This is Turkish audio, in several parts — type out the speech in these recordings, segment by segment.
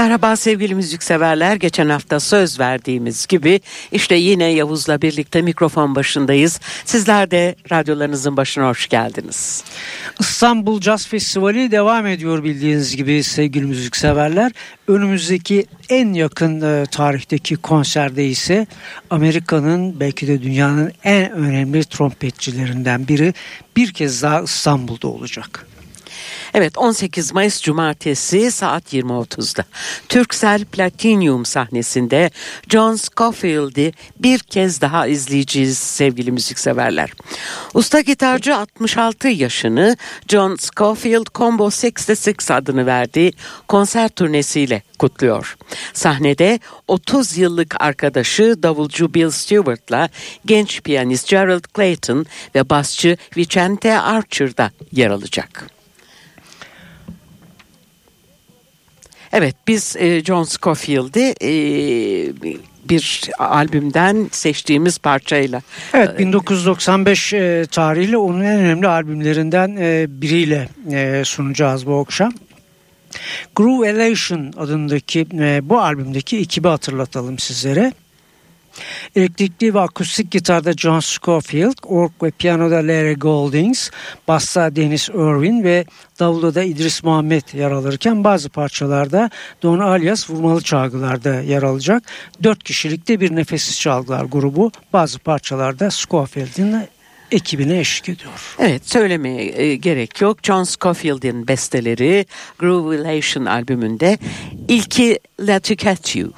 Merhaba sevgili müzikseverler. Geçen hafta söz verdiğimiz gibi işte yine Yavuz'la birlikte mikrofon başındayız. Sizler de radyolarınızın başına hoş geldiniz. İstanbul Jazz Festivali devam ediyor bildiğiniz gibi sevgili müzikseverler. Önümüzdeki en yakın e, tarihteki konserde ise Amerika'nın belki de dünyanın en önemli trompetçilerinden biri bir kez daha İstanbul'da olacak. Evet 18 Mayıs Cumartesi saat 20.30'da Türksel Platinum sahnesinde John Scofield'i bir kez daha izleyeceğiz sevgili müzikseverler. Usta gitarcı 66 yaşını John Scofield Combo 66 adını verdiği konser turnesiyle kutluyor. Sahnede 30 yıllık arkadaşı davulcu Bill Stewart'la genç piyanist Gerald Clayton ve basçı Vicente Archer da yer alacak. Evet biz e, John Scofield'i e, bir albümden seçtiğimiz parçayla. Evet 1995 e, tarihli onun en önemli albümlerinden e, biriyle e, sunacağız bu akşam. Groove Elation adındaki e, bu albümdeki ekibi hatırlatalım sizlere. Elektrikli ve akustik gitarda John Scofield, org ve piyanoda Larry Goldings, bassa Dennis Irwin ve davulda da İdris Muhammed yer alırken bazı parçalarda Don Alias vurmalı çalgılarda yer alacak. Dört kişilikte bir nefessiz çalgılar grubu bazı parçalarda Scofield'in ekibine eşlik ediyor. Evet söylemeye e, gerek yok. John Scofield'in besteleri Groove Relation albümünde ilki Let You Catch You.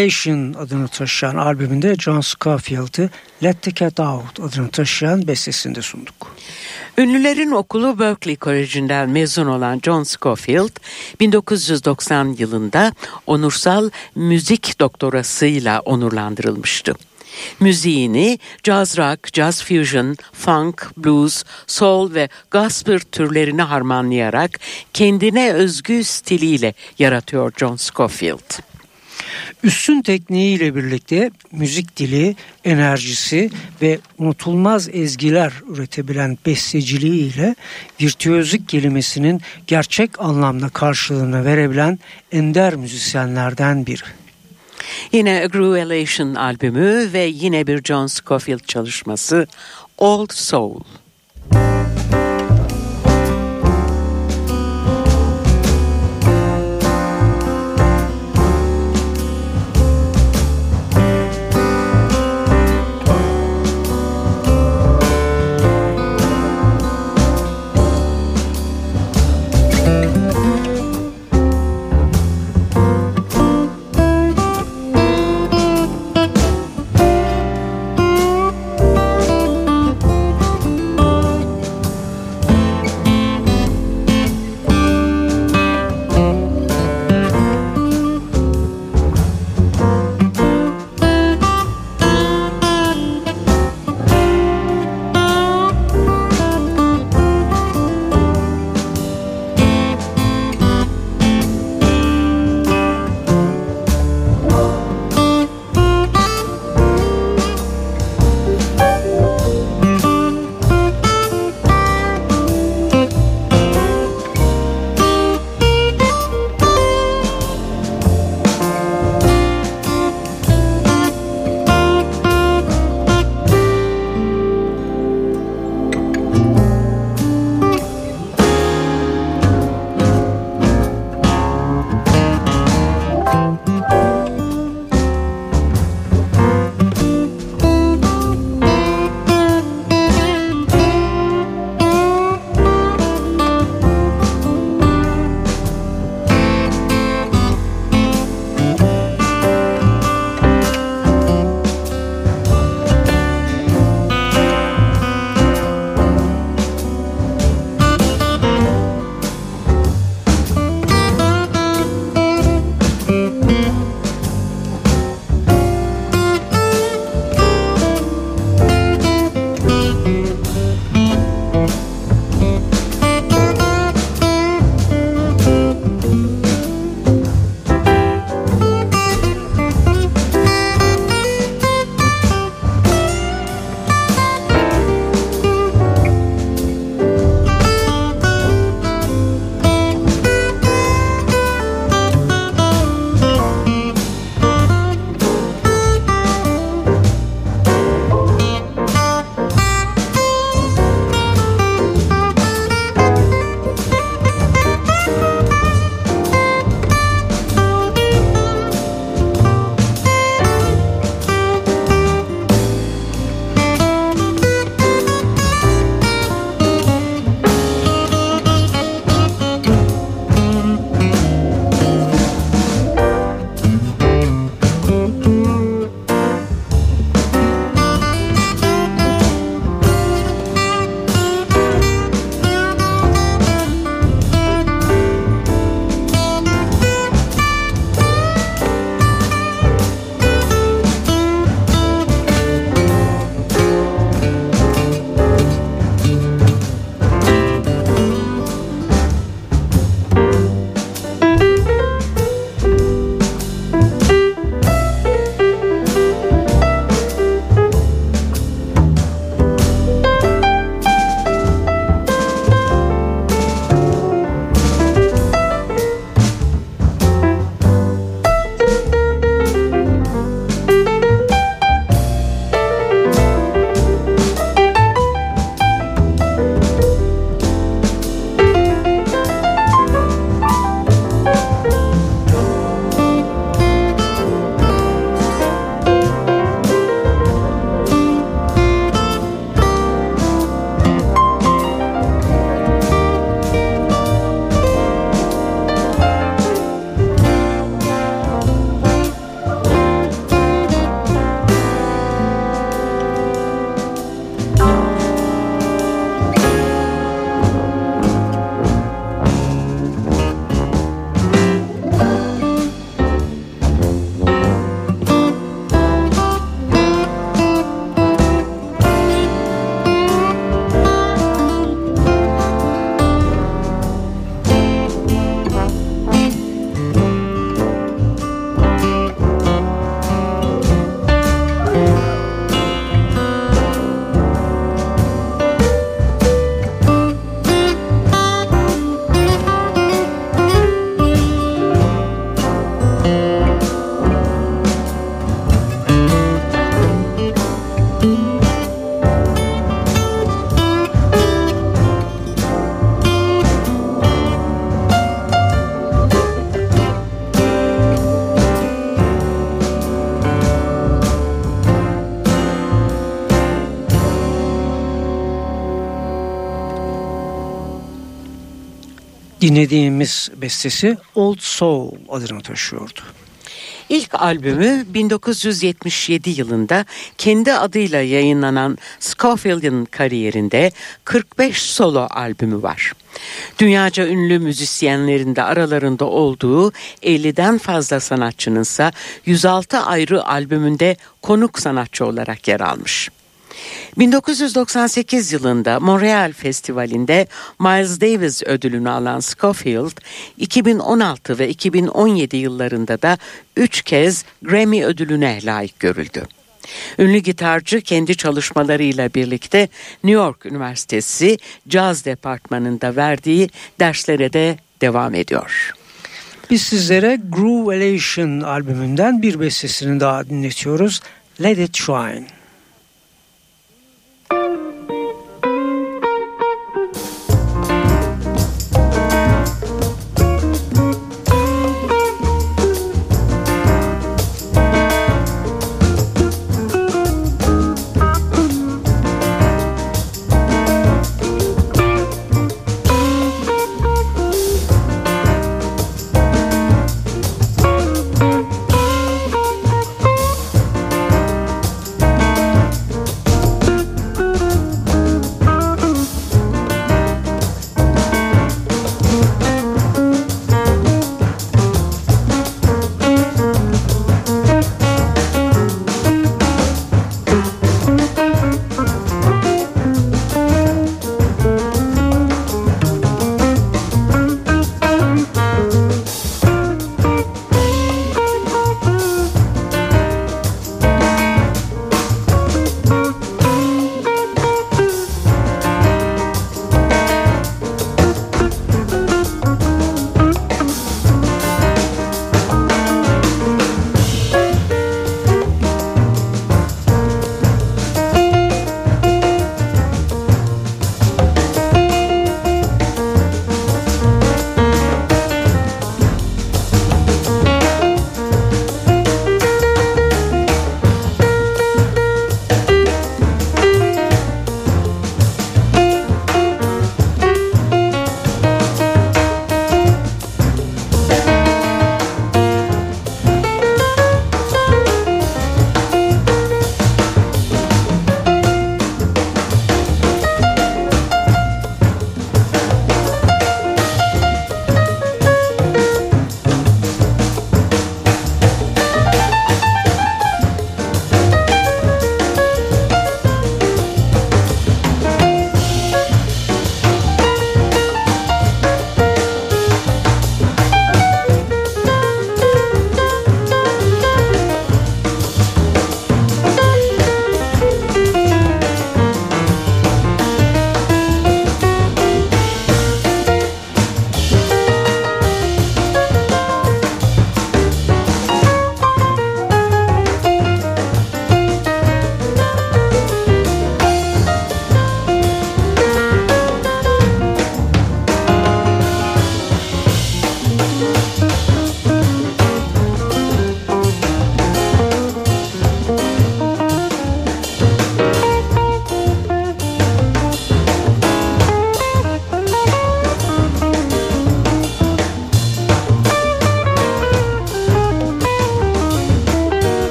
Groove adını taşıyan albümünde John Scofield'ı Let the Cat Out adını taşıyan bestesinde sunduk. Ünlülerin okulu Berkeley Koleji'nden mezun olan John Scofield 1990 yılında onursal müzik doktorasıyla onurlandırılmıştı. Müziğini jazz rock, jazz fusion, funk, blues, soul ve gospel türlerini harmanlayarak kendine özgü stiliyle yaratıyor John Scofield. Üstün tekniğiyle birlikte müzik dili, enerjisi ve unutulmaz ezgiler üretebilen besteciliğiyle virtüözlük kelimesinin gerçek anlamda karşılığını verebilen ender müzisyenlerden biri. Yine A Groove Elation albümü ve yine bir John Scofield çalışması Old Soul. Dinlediğimiz bestesi Old Soul adını taşıyordu. İlk albümü 1977 yılında kendi adıyla yayınlanan Scofield'in kariyerinde 45 solo albümü var. Dünyaca ünlü müzisyenlerin de aralarında olduğu 50'den fazla sanatçının ise 106 ayrı albümünde konuk sanatçı olarak yer almış. 1998 yılında Montreal Festivali'nde Miles Davis ödülünü alan Scofield, 2016 ve 2017 yıllarında da 3 kez Grammy ödülüne layık görüldü. Ünlü gitarcı kendi çalışmalarıyla birlikte New York Üniversitesi Caz Departmanı'nda verdiği derslere de devam ediyor. Biz sizlere Groove Elation albümünden bir bestesini daha dinletiyoruz. Let It Shine.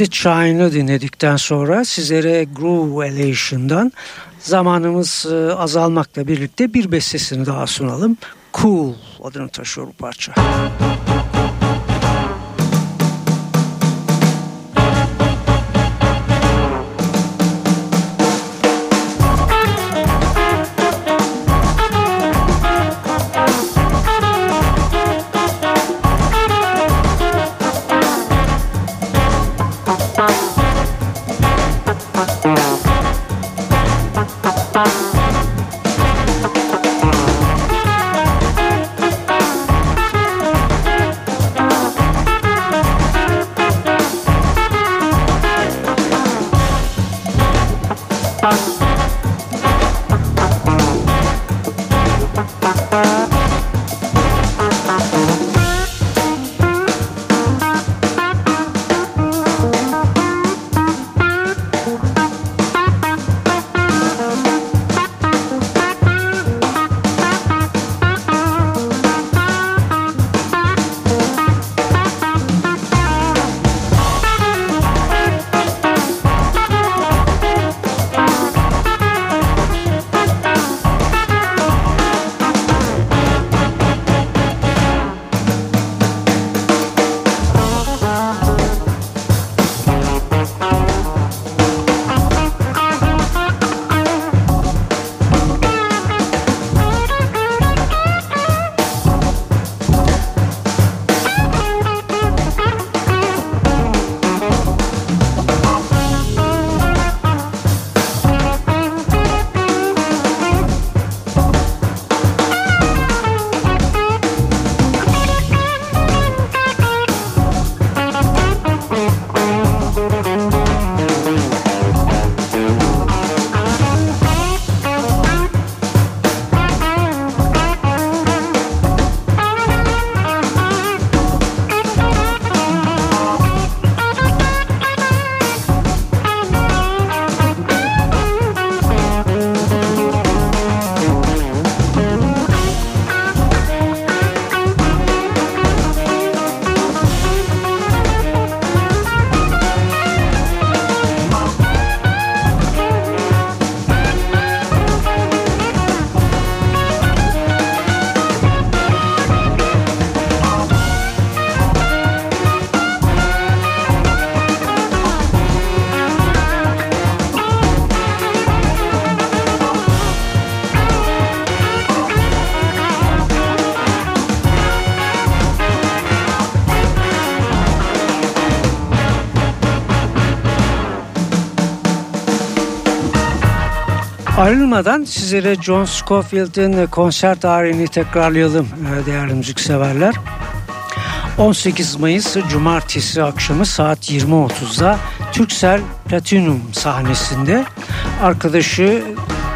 It Shine'ı dinledikten sonra sizlere Groove Elation'dan zamanımız e, azalmakla birlikte bir bestesini daha sunalım. Cool adını taşıyor bu parça. Thank. Ayrılmadan sizlere John Scofield'in konser tarihini tekrarlayalım e, değerli müzikseverler. 18 Mayıs Cumartesi akşamı saat 20.30'da Türksel Platinum sahnesinde arkadaşı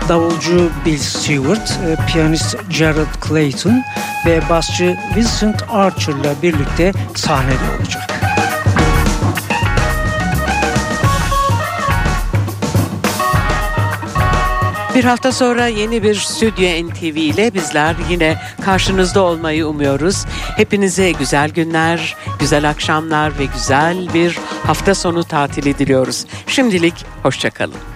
davulcu Bill Stewart, e, piyanist Gerald Clayton ve basçı Vincent Archer ile birlikte sahnede olacak. Hafta sonra yeni bir Stüdyo NTV ile bizler yine karşınızda olmayı umuyoruz. Hepinize güzel günler, güzel akşamlar ve güzel bir hafta sonu tatili diliyoruz. Şimdilik hoşçakalın.